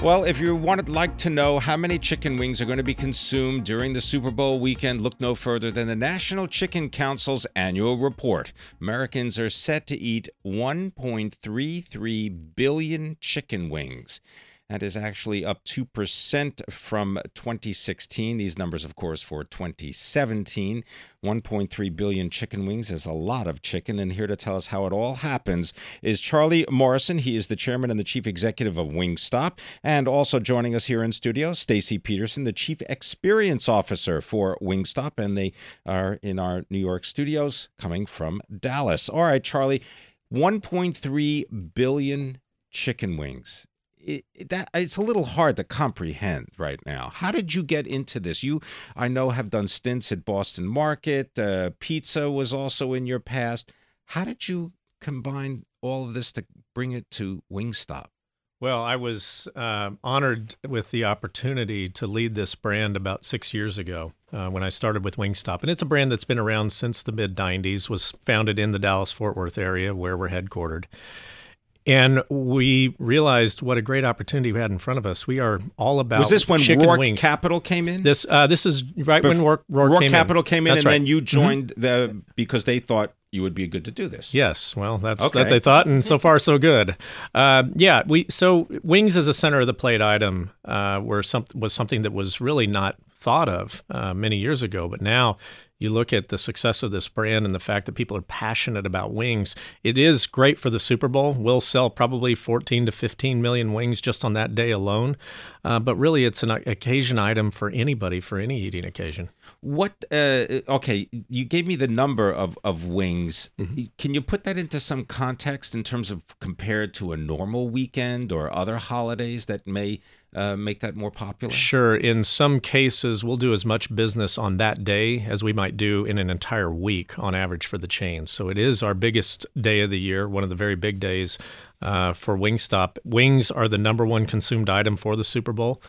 Well, if you wanted like to know how many chicken wings are going to be consumed during the Super Bowl weekend, look no further than the National Chicken Council's annual report. Americans are set to eat 1.33 billion chicken wings. That is actually up 2% from 2016. These numbers, of course, for 2017. 1.3 billion chicken wings is a lot of chicken. And here to tell us how it all happens is Charlie Morrison. He is the chairman and the chief executive of Wingstop. And also joining us here in studio, Stacy Peterson, the chief experience officer for Wingstop. And they are in our New York studios coming from Dallas. All right, Charlie, 1.3 billion chicken wings it, that it's a little hard to comprehend right now. How did you get into this? You, I know, have done stints at Boston Market. Uh, pizza was also in your past. How did you combine all of this to bring it to Wingstop? Well, I was uh, honored with the opportunity to lead this brand about six years ago uh, when I started with Wingstop. And it's a brand that's been around since the mid 90s, was founded in the Dallas Fort Worth area where we're headquartered. And we realized what a great opportunity we had in front of us. We are all about was this when chicken Roark wings. Capital came in? This uh, this is right when Roark, Roark, Roark came Capital in. came in, That's and right. then you Mhm. joined the because they thought you would be good to do this. Yes, well, that's Okay. what they thought, and so far so good. Uh, yeah, we so wings as a center of the plate item uh, were some, was something that was really not thought of uh, many years ago, but now you look at the success of this brand and the fact that people are passionate about wings. It is great for the Super Bowl. We'll sell probably 14 to 15 million wings just on that day alone, uh, but really it's an occasion item for anybody for any eating occasion. What? Uh, okay, you gave me the number of of wings. Mm-hmm. Can you put that into some context in terms of compared to a normal weekend or other holidays that may uh, make that more popular? Sure. In some cases, we'll do as much business on that day as we might do in an entire week on average for the chain. So it is our biggest day of the year, one of the very big days uh, for Wingstop. Wings are the number one consumed item for the Super Bowl,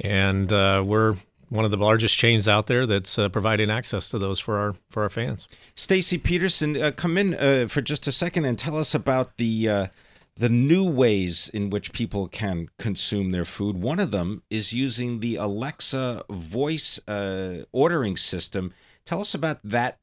and uh, we're one of the largest chains out there that's uh, providing access to those for our for our fans. Stacy Peterson, uh, come in uh, for just a second and tell us about the uh, the new ways in which people can consume their food. One of them is using the Alexa voice uh, ordering system. Tell us about that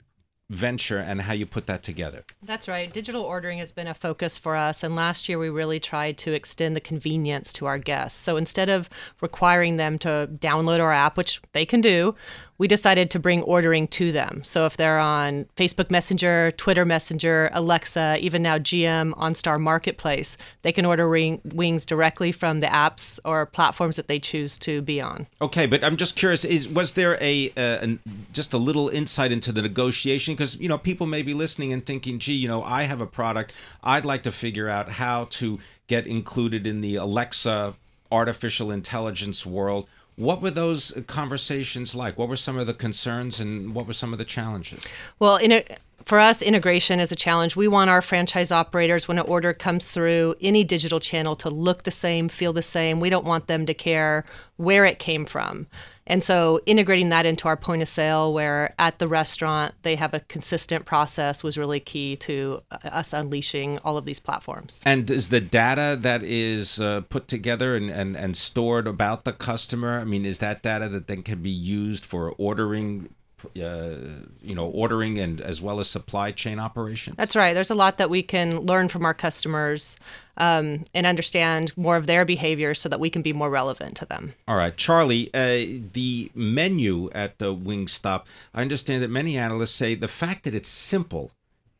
venture and how you put that together. That's right. Digital ordering has been a focus for us. And last year, we really tried to extend the convenience to our guests. So instead of requiring them to download our app, which they can do, we decided to bring ordering to them. So if they're on Facebook Messenger, Twitter Messenger, Alexa, even now GM OnStar Marketplace, they can order ring- wings directly from the apps or platforms that they choose to be on. Okay, but I'm just curious: is was there a, uh, an, just a little insight into the negotiation? Because you know, people may be listening and thinking, "Gee, you know, I have a product. I'd like to figure out how to get included in the Alexa artificial intelligence world." What were those conversations like? What were some of the concerns and what were some of the challenges? Well, in a, for us, integration is a challenge. We want our franchise operators, when an order comes through any digital channel, to look the same, feel the same. We don't want them to care where it came from. And so, integrating that into our point of sale, where at the restaurant they have a consistent process, was really key to uh, us unleashing all of these platforms. And is the data that is uh, put together and, and, and stored about the customer, I mean, is that data that then can be used for ordering uh, you know, ordering and as well as supply chain operations? That's right. There's a lot that we can learn from our customers um, and understand more of their behavior so that we can be more relevant to them. All right, Charlie, uh, the menu at the Wingstop, I understand that many analysts say the fact that it's simple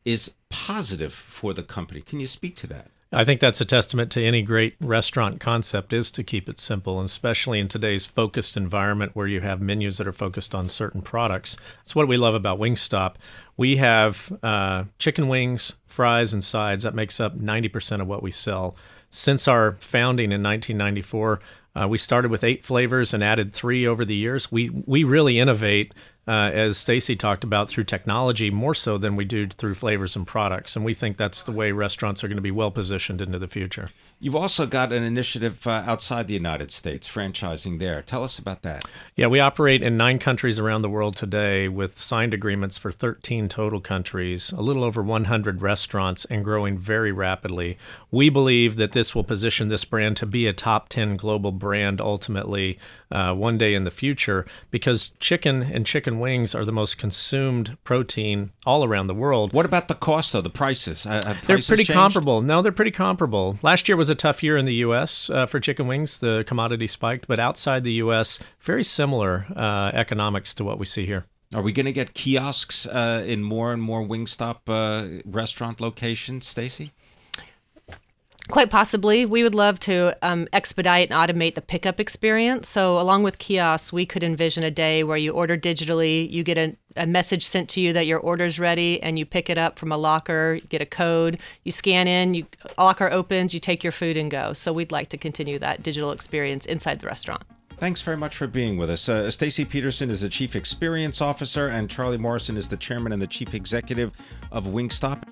is positive for the company. Can you speak to that? I think that's a testament to any great restaurant concept is to keep it simple, and especially in today's focused environment where you have menus that are focused on certain products. That's what we love about Wingstop. We have uh, chicken wings, fries, and sides. That makes up 90% of what we sell. Since our founding in 1994, Uh, we started with eight flavors and added three over the years. We we really innovate uh, as Stacy talked about, through technology more so than we do through flavors and products. And we think that's the way restaurants are going to be well positioned into the future. You've also got an initiative uh, outside the United States, franchising there. Tell us about that. Yeah, we operate in nine countries around the world today with signed agreements for 13 total countries, a little over 100 restaurants, and growing very rapidly. We believe that this will position this brand to be a top 10 global brand ultimately uh, one day in the future because chicken and chicken wings are the most consumed protein all around the world. What about the cost, though? The prices? Uh, they're pretty changed? comparable. No, they're pretty comparable. Last year was a tough year in the U.S. Uh, for chicken wings. The commodity spiked, but outside the U.S., very similar uh, economics to what we see here. Are we going to get kiosks uh, in more and more Wingstop uh, restaurant locations, Stacy? Quite possibly. We would love to um, expedite and automate the pickup experience. So, along with kiosks, we could envision a day where you order digitally, you get a, a message sent to you that your order's ready, and you pick it up from a locker, get a code, you scan in, you locker opens, you take your food and go. So, we'd like to continue that digital experience inside the restaurant. Thanks very much for being with us. Uh, Stacy Peterson is the Chief Experience Officer, and Charlie Morrison is the Chairman and the Chief Executive of Wingstop.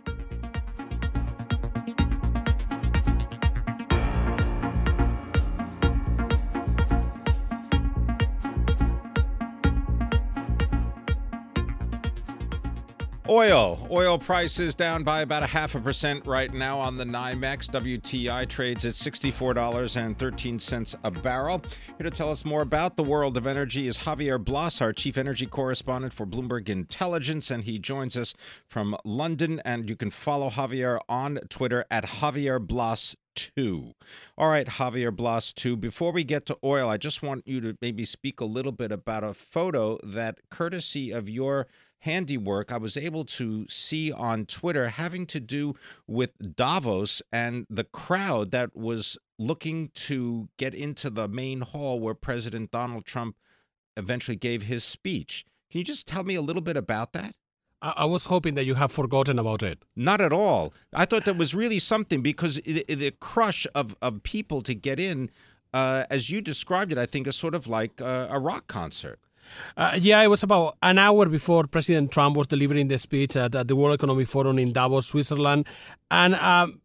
Oil. Oil prices down by about a half a percent right now on the NYMEX. WTI trades at $64.13 a barrel. Here to tell us more about the world of energy is Javier Blas, our chief energy correspondent for Bloomberg Intelligence, and he joins us from London. And you can follow Javier on Twitter at Javier Blas 2. All right, Javier Blas 2. Before we get to oil, I just want you to maybe speak a little bit about a photo that, courtesy of your handiwork I was able to see on Twitter having to do with Davos and the crowd that was looking to get into the main hall where President Donald Trump eventually gave his speech. Can you just tell me a little bit about that? I was hoping that you have forgotten about it. Not at all. I thought that was really something because the crush of, of people to get in, uh, as you described it, I think is sort of like a, a rock concert. Uh, yeah, it was about an hour before President Trump was delivering the speech at, at the World Economic Forum in Davos, Switzerland. And um,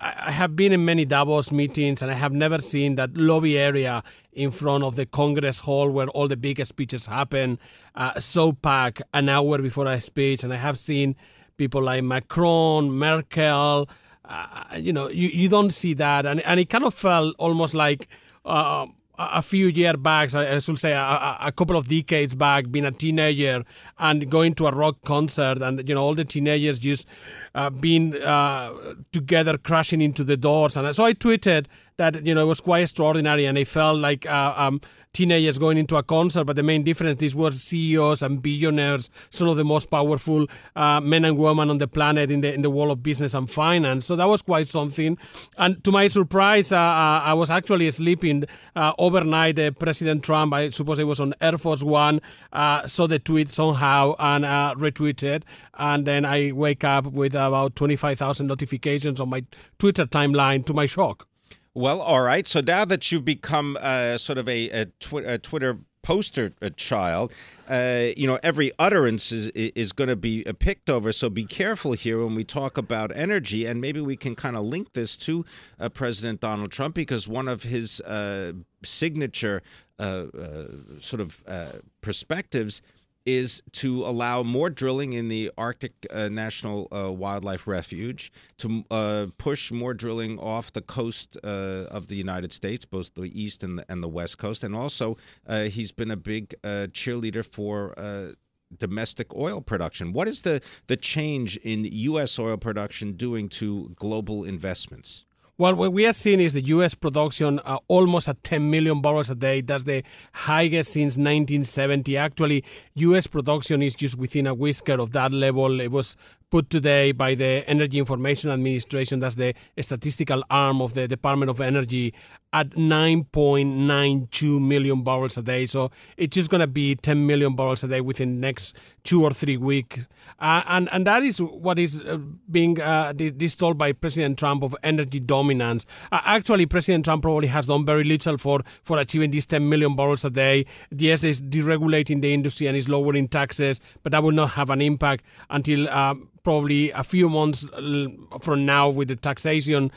I have been in many Davos meetings, and I have never seen that lobby area in front of the Congress Hall where all the big speeches happen uh, so packed an hour before a speech. And I have seen people like Macron, Merkel. Uh, you know, you, you don't see that. And, and it kind of felt almost like. Uh, a few years back, I should say a, a, couple of decades back, being a teenager and going to a rock concert, and you know all the teenagers just uh, being uh, together, crashing into the doors, and so I tweeted that you know it was quite extraordinary, and I felt like uh, um, teenagers going into a concert, but the main difference is were CEOs and billionaires, some of the most powerful uh, men and women on the planet in the in the world of business and finance. So that was quite something. And to my surprise, uh, I was actually sleeping overnight. President Trump, I suppose it was on Air Force One, saw the tweet somehow and retweeted. And then I wake up with about 25,000 notifications on my Twitter timeline to my shock. Well, all right. So now that you've become uh, sort of a, a, a Twitter poster uh, child, uh, you know, every utterance is is going to be uh, picked over. So be careful here when we talk about energy, and maybe we can kind of link this to uh, President Donald Trump because one of his uh, signature sort of perspectives is to allow more drilling in the Arctic uh, National uh, Wildlife Refuge, to uh, push more drilling off the coast uh, of the United States, both the east and the, and the west coast, and also uh, he's been a big uh, cheerleader for. Domestic oil production. What is the, the change in U.S. oil production doing to global investments? Well, what we are seeing is the U.S. production uh, almost at 10 million barrels a day. That's the highest since 1970. Actually, U.S. production is just within a whisker of that level. It was put today by the Energy Information Administration, that's the statistical arm of the Department of Energy, at 9.92 million barrels a day. So it's just going to be 10 million barrels a day within the next two or three weeks. Uh, and, and that is what is uh, being uh, told by President Trump of energy dominance. Uh, actually, President Trump probably has done very little for, for achieving these 10 million barrels a day. Yes, is deregulating the industry and is lowering taxes, but that will not have an impact until um, probably a few months from now with the taxation,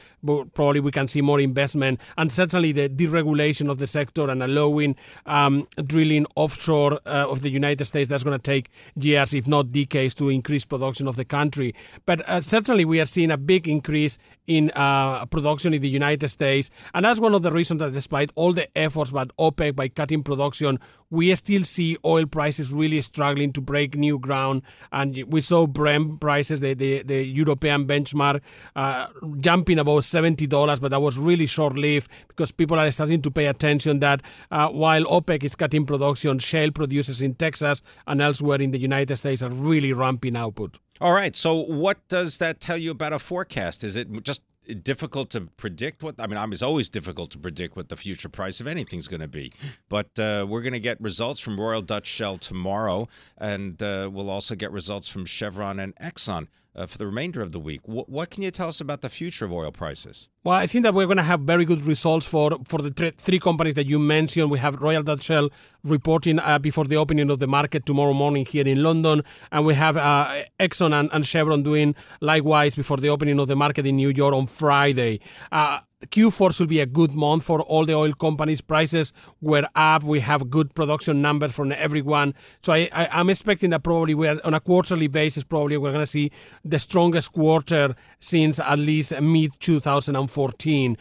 probably we can see more investment and certainly the deregulation of the sector and allowing um, drilling offshore uh, of the United States. That's going to take years, if not decades, to increase production of the country. But uh, certainly we are seeing a big increase in uh, production in the United States. And that's one of the reasons that despite all the efforts by OPEC by cutting production, we still see oil prices really struggling to break new ground. And we saw Brent prices, the, the, the European benchmark, uh, jumping about $70, but that was really short lived because people are starting to pay attention that uh, while OPEC is cutting production, shale producers in Texas and elsewhere in the United States are really ramping output. All right. So, what does that tell you about a forecast? Is it just difficult to predict what I mean. It's always difficult to predict what the future price of anything's going to be. But uh, we're going to get results from Royal Dutch Shell tomorrow, and uh, we'll also get results from Chevron and Exxon uh, for the remainder of the week. W- what can you tell us about the future of oil prices? Well, I think that we're going to have very good results for, for the three companies that you mentioned. We have Royal Dutch Shell reporting uh, before the opening of the market tomorrow morning here in London, and we have uh, Exxon and, and, Chevron doing likewise before the opening of the market in New York on Friday. Uh, Q4 should be a good month for all the oil companies. Prices were up. We have good production numbers from everyone. So I, I, am expecting that probably we're on a quarterly basis, probably we're going to see the strongest quarter since at least mid 2014.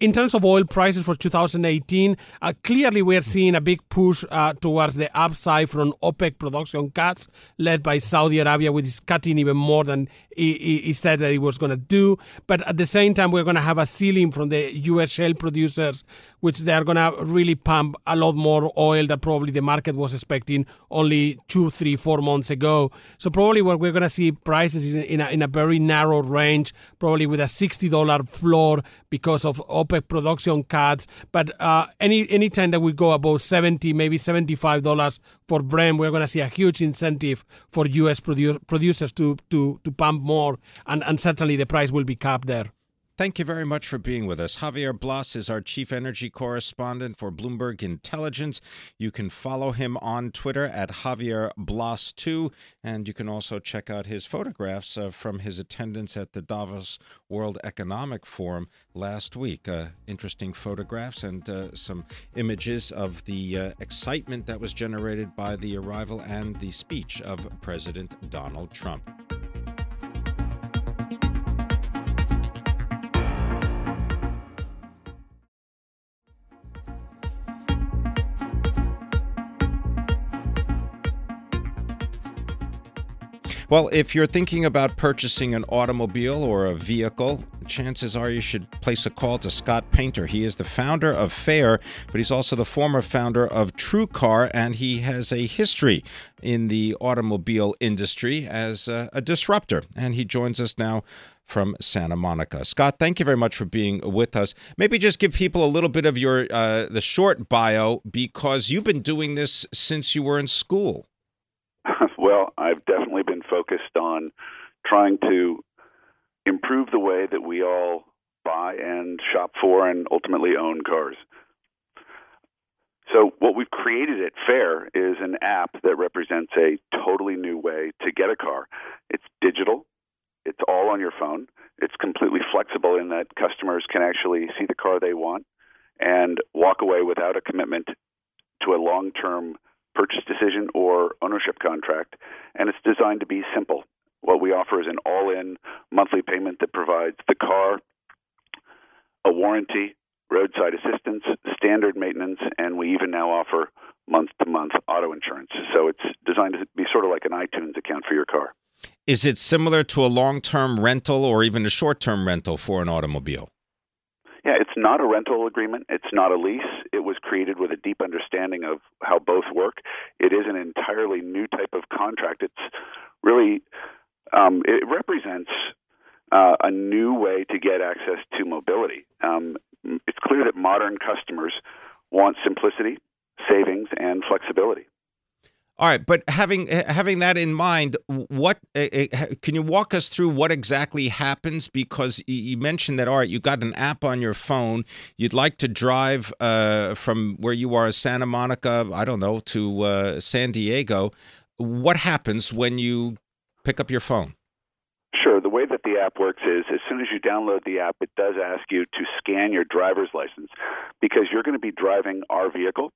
In terms of oil prices for 2018, uh, clearly we're seeing a big push uh, towards the upside from OPEC production cuts led by Saudi Arabia, which is cutting even more than he, he said that he was going to do. But at the same time, we're going to have a ceiling from the U.S. shale producers, which they are going to really pump a lot more oil that probably the market was expecting only two, three, four months ago. So probably what we're going to see prices in a, in a very narrow range, probably with a $60 floor because of OPEC production cuts. But uh, any any time that we go above 70, maybe $75 for Brent, we're going to see a huge incentive for U.S. Produ- producers to, to, to pump more, and, and certainly the price will be capped there. Thank you very much for being with us. Javier Blas is our chief energy correspondent for Bloomberg Intelligence. You can follow him on Twitter at Javier Blas2, and you can also check out his photographs uh, from his attendance at the Davos World Economic Forum last week. Uh, interesting photographs and uh, some images of the uh, excitement that was generated by the arrival and the speech of President Donald Trump. Well, if you're thinking about purchasing an automobile or a vehicle, chances are you should place a call to Scott Painter. He is the founder of Fair, but he's also the former founder of TrueCar, and he has a history in the automobile industry as a, a disruptor. And he joins us now from Santa Monica. Scott, thank you very much for being with us. Maybe just give people a little bit of your uh, the short bio because you've been doing this since you were in school. Well, I've definitely focused on trying to improve the way that we all buy and shop for and ultimately own cars. So, what we've created at Fair is an app that represents a totally new way to get a car. It's digital, it's all on your phone, it's completely flexible in that customers can actually see the car they want and walk away without a commitment to a long term purchase decision or ownership contract, and it's designed to be simple. What we offer is an all in monthly payment that provides the car, a warranty, roadside assistance, standard maintenance, and we even now offer month to month auto insurance. So it's designed to be sort of like an iTunes account for your car. Is it similar to a long term rental or even a short term rental for an automobile? Yeah, it's not a rental agreement. It's not a lease. It was created with a deep understanding of how both work. It is an entirely new type of contract. It's really um, it represents uh, a new way to get access to mobility. Um, it's clear that modern customers want simplicity, savings, and flexibility. All right, but having having that in mind, what uh, uh, can you walk us through what exactly happens? Because you mentioned that all right, you got an app on your phone. You'd like to drive uh, from where you are, Santa Monica, I don't know, to uh, San Diego. What happens when you pick up your phone? Sure. The way that the app works is as soon as you download the app, it does ask you to scan your driver's license because you're going to be driving our vehicle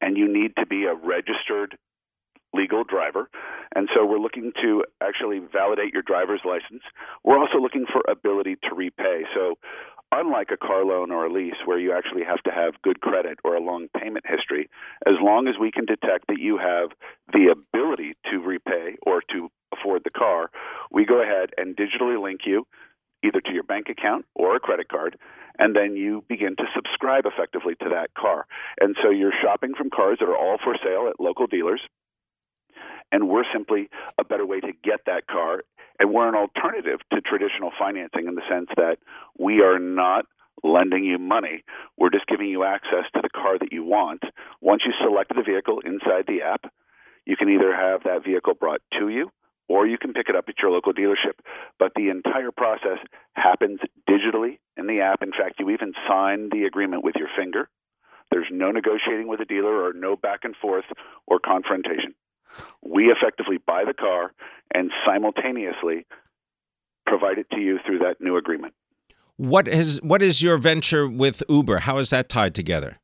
and you need to be a registered legal driver. And so we're looking to actually validate your driver's license. We're also looking for ability to repay. So unlike a car loan or a lease where you actually have to have good credit or a long payment history, as long as we can detect that you have the ability to repay or to afford the car, we go ahead and digitally link you either to your bank account or a credit card, and then you begin to subscribe effectively to that car. And so you're shopping from cars that are all for sale at local dealers, and we're simply a better way to get that car. And we're an alternative to traditional financing in the sense that we are not lending you money. We're just giving you access to the car that you want. Once you select the vehicle inside the app, you can either have that vehicle brought to you or you can pick it up at your local dealership. But the entire process happens digitally in the app. In fact, you even sign the agreement with your finger. There's no negotiating with a dealer or no back and forth or confrontation. We effectively buy the car and simultaneously provide it to you through that new agreement. What is what is your venture with Uber? How is that tied together?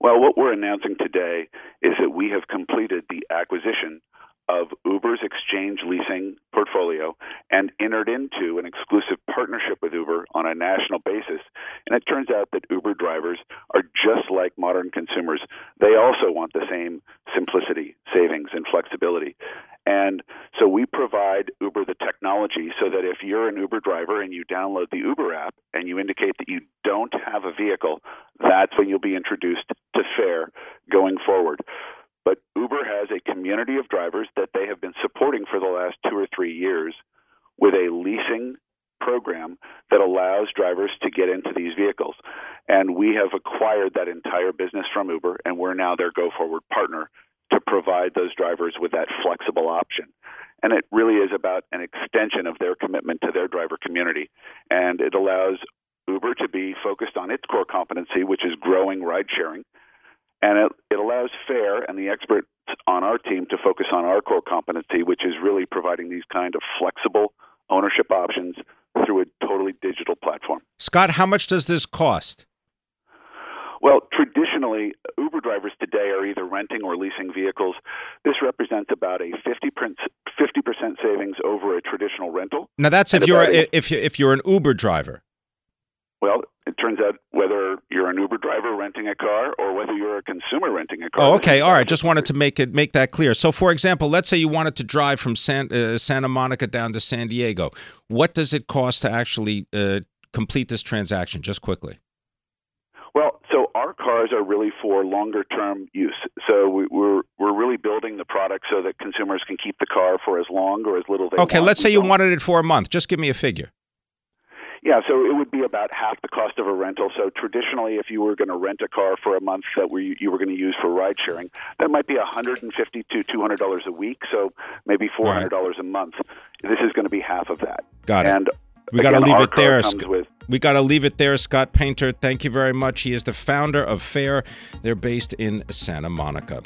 Well, what we're announcing today is that we have completed the acquisition of Uber's exchange leasing portfolio and entered into an exclusive partnership with Uber on a national basis. And it turns out that Uber drivers are just like modern consumers. They also want the same simplicity, savings, and flexibility. And so we provide Uber the technology so that if you're an Uber driver and you download the Uber app and you indicate that you don't have a vehicle, that's when you'll be introduced to Fair going forward. But Uber has a community of drivers that they have been supporting for the last two or three years with a leasing program that allows drivers to get into these vehicles. And we have acquired that entire business from Uber, and we're now their go forward partner to provide those drivers with that flexible option. And it really is about an extension of their commitment to their driver community. And it allows Uber to be focused on its core competency, which is growing ride sharing and it, it allows FAIR and the experts on our team to focus on our core competency, which is really providing these kind of flexible ownership options through a totally digital platform. Scott, how much does this cost? Well, traditionally, Uber drivers today are either renting or leasing vehicles. This represents about a 50 percent savings over a traditional rental. Now, that's if you're a, if you, if you're an Uber driver. Well, it turns out whether you're an Uber driver renting a car or whether you're a consumer renting a car. Oh, okay, all right. Just wanted to make it make that clear. So, for example, let's say you wanted to drive from San, uh, Santa Monica down to San Diego. What does it cost to actually uh, complete this transaction? Just quickly. Well, are really for longer term use. So we, we're we're really building the product so that consumers can keep the car for as long or as little they okay, want. let's say you wanted it for a month. Just give me a figure. Yeah, so it would be about half the cost of a rental. So traditionally, if you were going to rent a car for a month that we, you were going to use for ride sharing, that might be 150 to 200 dollars a week. So maybe 400 dollars right. a month. This is going to be half of that. Got it. And we got to leave it there. We got to leave it there. Scott Painter, thank you very much. He is the founder of FAIR. They're based in Santa Monica.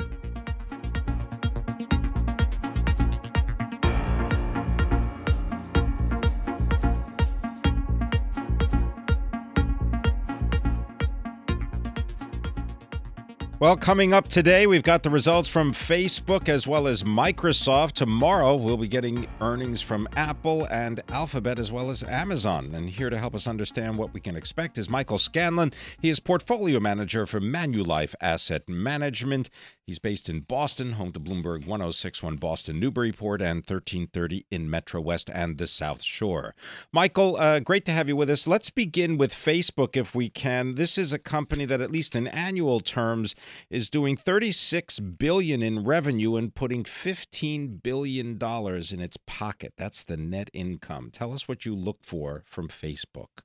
Well, coming up today, we've got the results from Facebook as well as Microsoft. Tomorrow, we'll be getting earnings from Apple and Alphabet as well as Amazon. And here to help us understand what we can expect is Michael Scanlon. He is portfolio manager for Manulife Asset Management. He's based in Boston, home to Bloomberg 1061 Boston Newburyport and 1330 in Metro West and the South Shore. Michael, uh, great to have you with us. Let's begin with Facebook if we can. This is a company that, at least in annual terms, is doing 36 billion in revenue and putting 15 billion dollars in its pocket. That's the net income. Tell us what you look for from Facebook.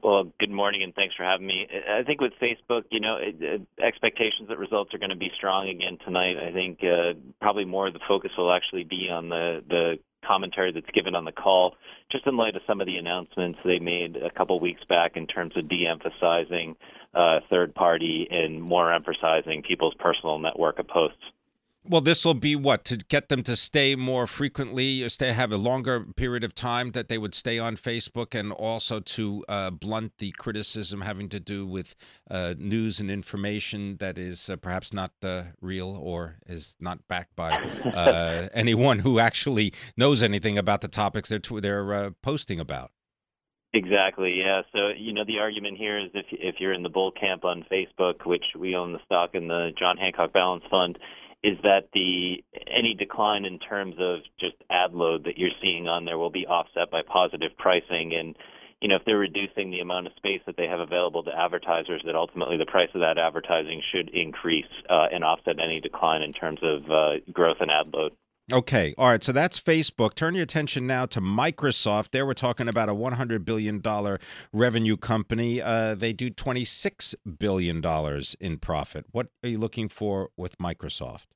Well, good morning and thanks for having me. I think with Facebook, you know, expectations that results are going to be strong again tonight. I think uh, probably more of the focus will actually be on the the commentary that's given on the call, just in light of some of the announcements they made a couple weeks back in terms of de-emphasizing uh, third party and more emphasizing people's personal network of posts. Well, this will be what to get them to stay more frequently, or stay have a longer period of time that they would stay on Facebook, and also to uh, blunt the criticism having to do with uh, news and information that is uh, perhaps not real or is not backed by uh, anyone who actually knows anything about the topics they're they're uh, posting about. Exactly. Yeah. So you know the argument here is if if you're in the bull camp on Facebook, which we own the stock in the John Hancock Balance Fund is that the any decline in terms of just ad load that you're seeing on there will be offset by positive pricing and you know if they're reducing the amount of space that they have available to advertisers that ultimately the price of that advertising should increase uh, and offset any decline in terms of uh, growth and ad load. Okay. All right. So that's Facebook. Turn your attention now to Microsoft. There we're talking about a $100 billion revenue company. Uh, they do $26 billion in profit. What are you looking for with Microsoft?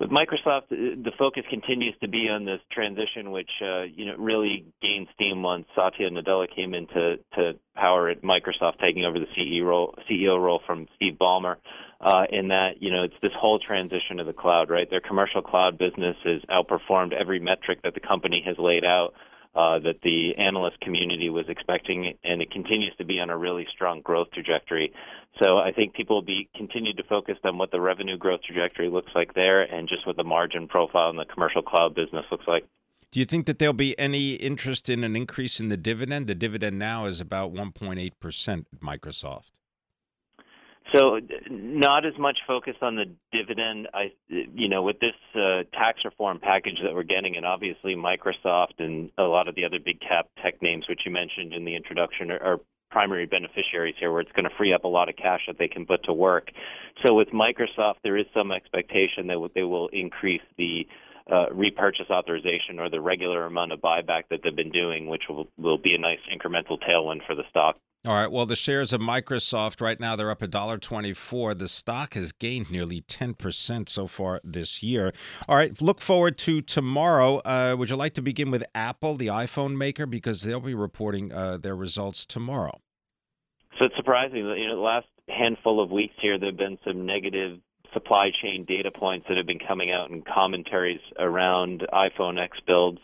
With Microsoft, uh, the focus continues to be on this transition, which uh, you know really gained steam once Satya Nadella came into to power at Microsoft, taking over the CEO role, CEO role from Steve Ballmer uh, in that you know it's this whole transition to the cloud, right? Their commercial cloud business has outperformed every metric that the company has laid out. Uh, that the analyst community was expecting, and it continues to be on a really strong growth trajectory. So I think people will be continued to focus on what the revenue growth trajectory looks like there, and just what the margin profile in the commercial cloud business looks like. Do you think that there'll be any interest in an increase in the dividend? The dividend now is about 1.8% at Microsoft. So, not as much focus on the dividend. I, you know, with this uh, tax reform package that we're getting, and obviously Microsoft and a lot of the other big cap tech names, which you mentioned in the introduction, are, are primary beneficiaries here, where it's going to free up a lot of cash that they can put to work. So, with Microsoft, there is some expectation that they will increase the uh, repurchase authorization or the regular amount of buyback that they've been doing, which will, will be a nice incremental tailwind for the stock. All right. Well, the shares of Microsoft right now they're up a dollar twenty-four. The stock has gained nearly ten percent so far this year. All right. Look forward to tomorrow. Uh, would you like to begin with Apple, the iPhone maker, because they'll be reporting uh, their results tomorrow? So it's surprising. You know, the last handful of weeks here, there have been some negative supply chain data points that have been coming out and commentaries around iPhone X builds.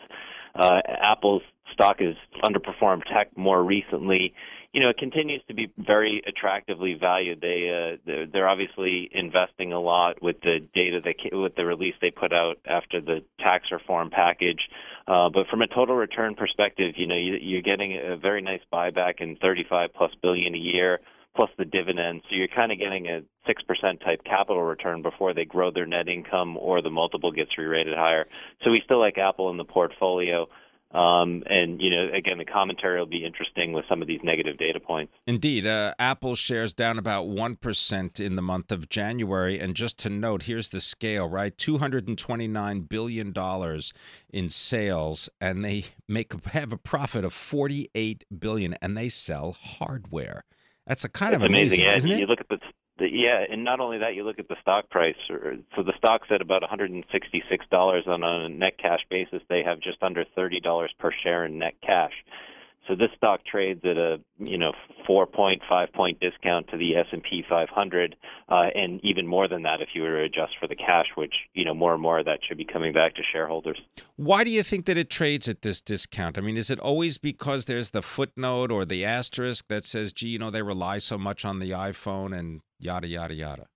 Uh, Apple's stock has underperformed tech more recently you know, it continues to be very attractively valued. They uh, they're, they're obviously investing a lot with the data they with the release they put out after the tax reform package. Uh, but from a total return perspective, you know, you, you're getting a very nice buyback in 35 plus billion a year plus the dividend. So you're kind of getting a 6% type capital return before they grow their net income or the multiple gets re-rated higher. So we still like Apple in the portfolio. Um, and you know, again, the commentary will be interesting with some of these negative data points. Indeed, uh, Apple shares down about one percent in the month of January. And just to note, here's the scale: right, two hundred and twenty-nine billion dollars in sales, and they make have a profit of forty-eight billion, and they sell hardware. That's a kind it's of amazing, amazing, isn't it? You look at the the, yeah, and not only that, you look at the stock price. So the stock's at about $166 on a net cash basis. They have just under $30 per share in net cash. So this stock trades at a you know four point five point discount to the S and P 500, uh, and even more than that if you were to adjust for the cash, which you know more and more of that should be coming back to shareholders. Why do you think that it trades at this discount? I mean, is it always because there's the footnote or the asterisk that says, "Gee, you know, they rely so much on the iPhone and yada yada yada"?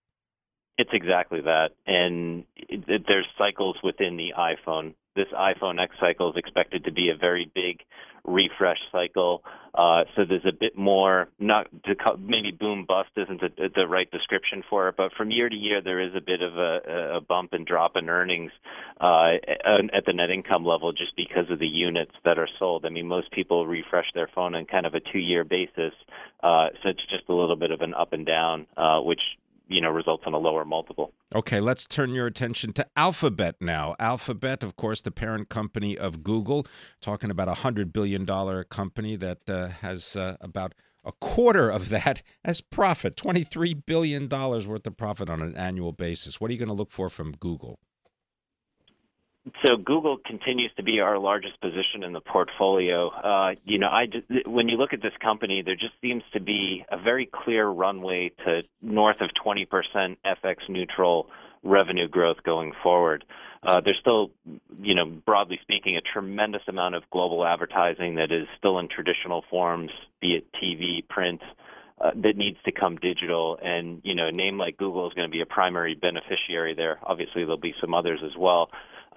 It's exactly that, and it, it, there's cycles within the iPhone this iPhone X cycle is expected to be a very big refresh cycle. Uh, so there's a bit more, not to maybe boom bust isn't a, the right description for it, but from year to year there is a bit of a, a bump and drop in earnings uh, at the net income level just because of the units that are sold. I mean, most people refresh their phone on kind of a two-year basis, uh, so it's just a little bit of an up and down, uh, which you know results in a lower multiple. Okay, let's turn your attention to Alphabet now. Alphabet, of course, the parent company of Google, talking about a hundred billion dollar company that uh, has uh, about a quarter of that as profit, $23 billion worth of profit on an annual basis. What are you going to look for from Google? So Google continues to be our largest position in the portfolio. Uh, you know, I when you look at this company, there just seems to be a very clear runway to north of 20% FX neutral revenue growth going forward. Uh, there's still, you know, broadly speaking, a tremendous amount of global advertising that is still in traditional forms, be it TV, print, uh, that needs to come digital. And, you know, a name like Google is going to be a primary beneficiary there. Obviously, there'll be some others as well.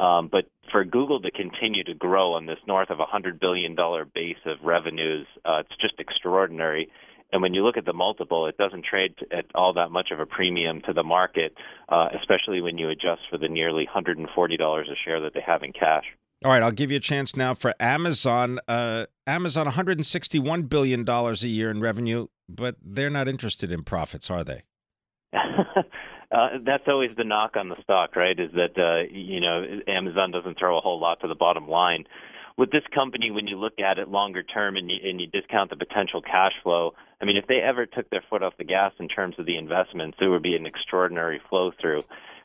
Um, but for Google to continue to grow on this north of a $100 billion base of revenues, uh, it's just extraordinary. And when you look at the multiple, it doesn't trade at all that much of a premium to the market, uh, especially when you adjust for the nearly $140 a share that they have in cash. All right, I'll give you a chance now for Amazon. Uh, Amazon, $161 billion a year in revenue, but they're not interested in profits, are they? uh, that's always the knock on the stock, right? Is that uh, you know Amazon doesn't throw a whole lot to the bottom line. With this company, when you look at it longer term and you, and you discount the potential cash flow, I mean, if they ever took their foot off the gas in terms of the investments, it would be an extraordinary flow through.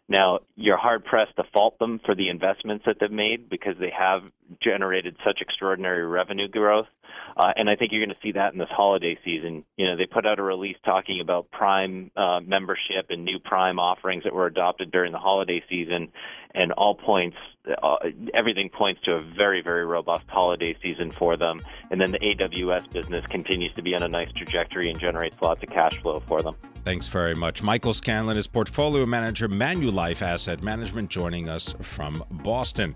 Now, you're hard pressed to fault them for the investments that they've made because they have generated such extraordinary revenue growth. Uh, and I think you're going to see that in this holiday season. You know, they put out a release talking about Prime uh, membership and new Prime offerings that were adopted during the holiday season, and all points, uh, everything points to a very, very robust holiday season for them. And then the AWS business continues to be on a nice trajectory and generates lots of cash flow for them. Thanks very much. Michael Scanlon is portfolio manager, Manulife Asset Management, joining us from Boston.